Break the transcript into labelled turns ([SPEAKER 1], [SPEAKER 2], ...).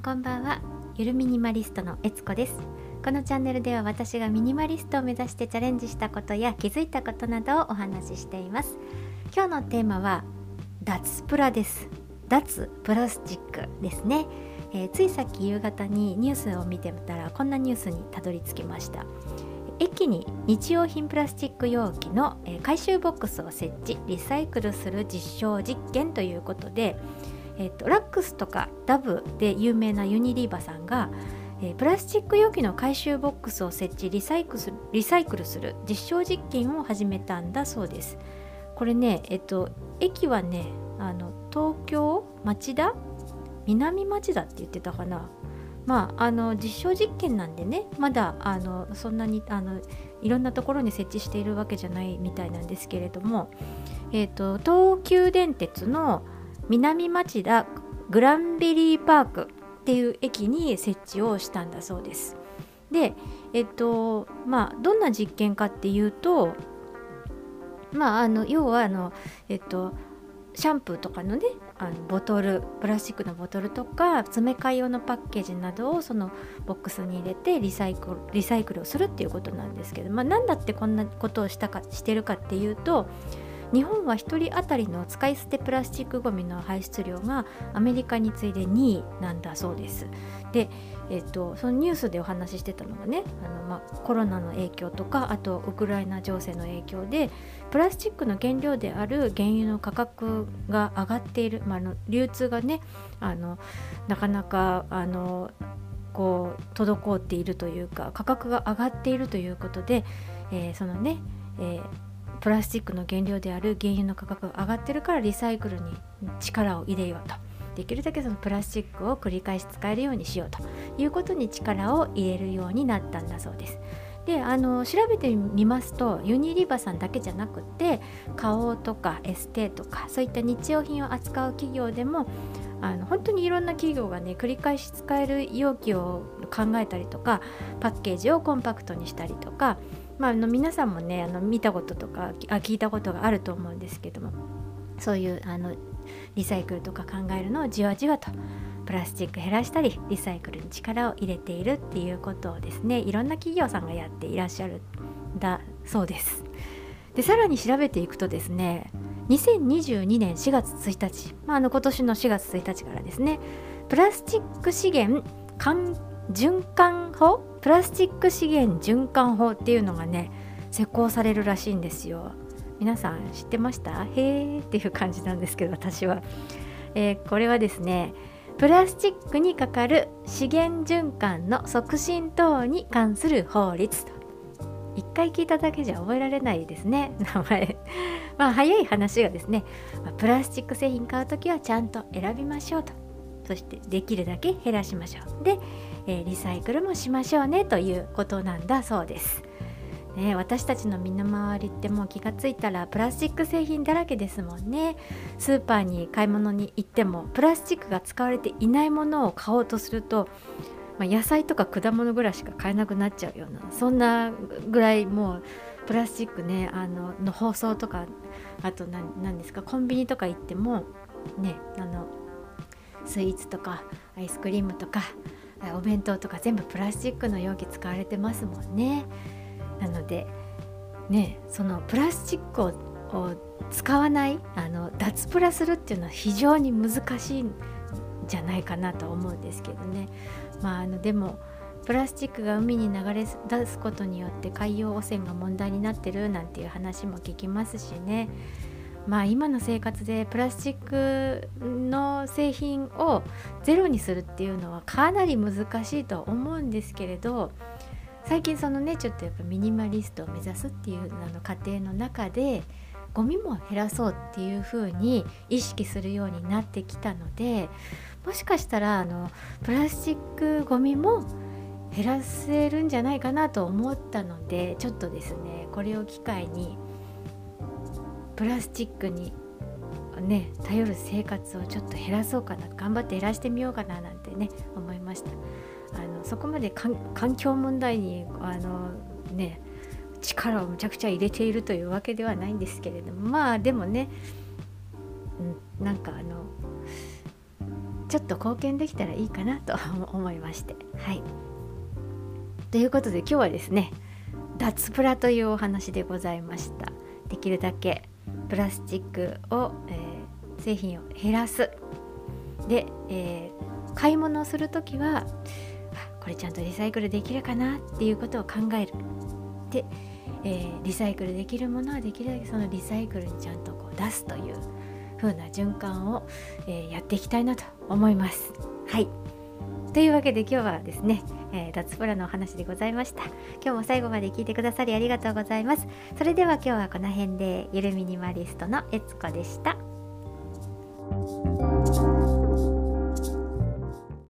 [SPEAKER 1] んこんばんは。ゆるミニマリストのえつこです。このチャンネルでは私がミニマリストを目指してチャレンジしたことや気づいたことなどをお話ししています。今日のテーマは脱プラです。脱プラスチックですね、えー、ついさっき夕方にニュースを見てみたらこんなニュースにたどり着きました。駅に日用品プラスチック容器の回収ボックスを設置リサイクルする実証実験ということで、えっと、ラックスとかダブで有名なユニリーバさんが、え、プラスチック容器の回収ボックスを設置リサイクルリサイクルする実証実験を始めたんだそうです。これね、えっと、駅はねあの東京町田？南町田って言ってたかな？まあ、あの実証実験なんでねまだあのそんなにあのいろんなところに設置しているわけじゃないみたいなんですけれども、えーと、東急電鉄の南町田グランベリーパークっていう駅に設置をしたんだそうです。で、えっ、とまあ、どんな実験かっていうと、まあ、あの要はあの、えっ、とシャンプーとかのねあのボトルプラスチックのボトルとか詰め替え用のパッケージなどをそのボックスに入れてリサイクルリサイクルをするっていうことなんですけど、まあ、何だってこんなことをしたかしてるかっていうと日本は1人当たりの使い捨てプラスチックごみの排出量がアメリカに次いで2位なんだそうです。で、えーと、そのニュースでお話ししてたのがねあの、まあ、コロナの影響とかあとウクライナ情勢の影響でプラスチックの原料である原油の価格が上がっている、まあ、の流通がねあのなかなかあのこう滞っているというか価格が上がっているということで、えー、そのね、えープラスチックの原料である原油の価格が上がってるからリサイクルに力を入れようとできるだけそのプラスチックを繰り返し使えるようにしようということに力を入れるようになったんだそうです。であの調べてみますとユニリバさんだけじゃなくて花王とかエステとかそういった日用品を扱う企業でもあの本当にいろんな企業がね繰り返し使える容器を考えたりとかパッケージをコンパクトにしたりとかまあ、あの皆さんもねあの見たこととかあ聞いたことがあると思うんですけどもそういうあのリサイクルとか考えるのをじわじわとプラスチック減らしたりリサイクルに力を入れているっていうことをですねいろんな企業さんがやっていらっしゃるんだそうです。でさらに調べていくとですね2022年4月1日、まあ、あの今年の4月1日からですねプラスチック資源環循環法プラスチック資源循環法っていうのがね施行されるらしいんですよ。皆さん知ってました？へーっていう感じなんですけど私は、えー、これはですねプラスチックにかかる資源循環の促進等に関する法律と。一回聞いただけじゃ覚えられないですね。名前。まあ早い話がですねプラスチック製品買う時はちゃんと選びましょうと。そしてできるだけ減らしましょうでえー、リサイクルもしましょうねということなんだそうです。ね、私たちの身の回りってもう気がついたらプラスチック製品だらけですもんねスーパーに買い物に行ってもプラスチックが使われていないものを買おうとすると、まあ、野菜とか果物ぐらいしか買えなくなっちゃうようなそんなぐらいもうプラスチックねあのの包装とかあと何ですかコンビニとか行ってもねあのスイーツとかアイスクリームとかお弁当とか全部プラスチックの容器使われてますもんね。なのでねそのプラスチックを使わないあの脱プラするっていうのは非常に難しいんじゃないかなと思うんですけどね。まあ、あのでもプラスチックが海に流れ出すことによって海洋汚染が問題になってるなんていう話も聞きますしね。まあ今の生活でプラスチックの製品をゼロにするっていうのはかなり難しいと思うんですけれど最近そのねちょっとやっぱミニマリストを目指すっていうあの過程の中でゴミも減らそうっていう風に意識するようになってきたのでもしかしたらあのプラスチックゴミも減らせるんじゃないかなと思ったのでちょっとですねこれを機会にプラスチックにね頼る生活をちょっと減らそうかな頑張って減らしてみようかななんてね思いました。あのそこまで環境問題にあのね力をむちゃくちゃ入れているというわけではないんですけれどもまあでもね、うん、なんかあのちょっと貢献できたらいいかなと 思いまして。はい。ということで今日はですね脱プラというお話でございました。できるだけプラスチックを、えー、製品を減らす。で、えー、買い物をする時はこれちゃんとリサイクルできるかなっていうことを考える。で、えー、リサイクルできるものはできるだけそのリサイクルにちゃんとこう出すという風な循環を、え、やっていきたいなと思います。はい。というわけで今日はですね、えー、脱プラのお話でございました。今日も最後まで聞いてくださりありがとうございます。それでは今日はこの辺でゆるミニマリストのえつこでした。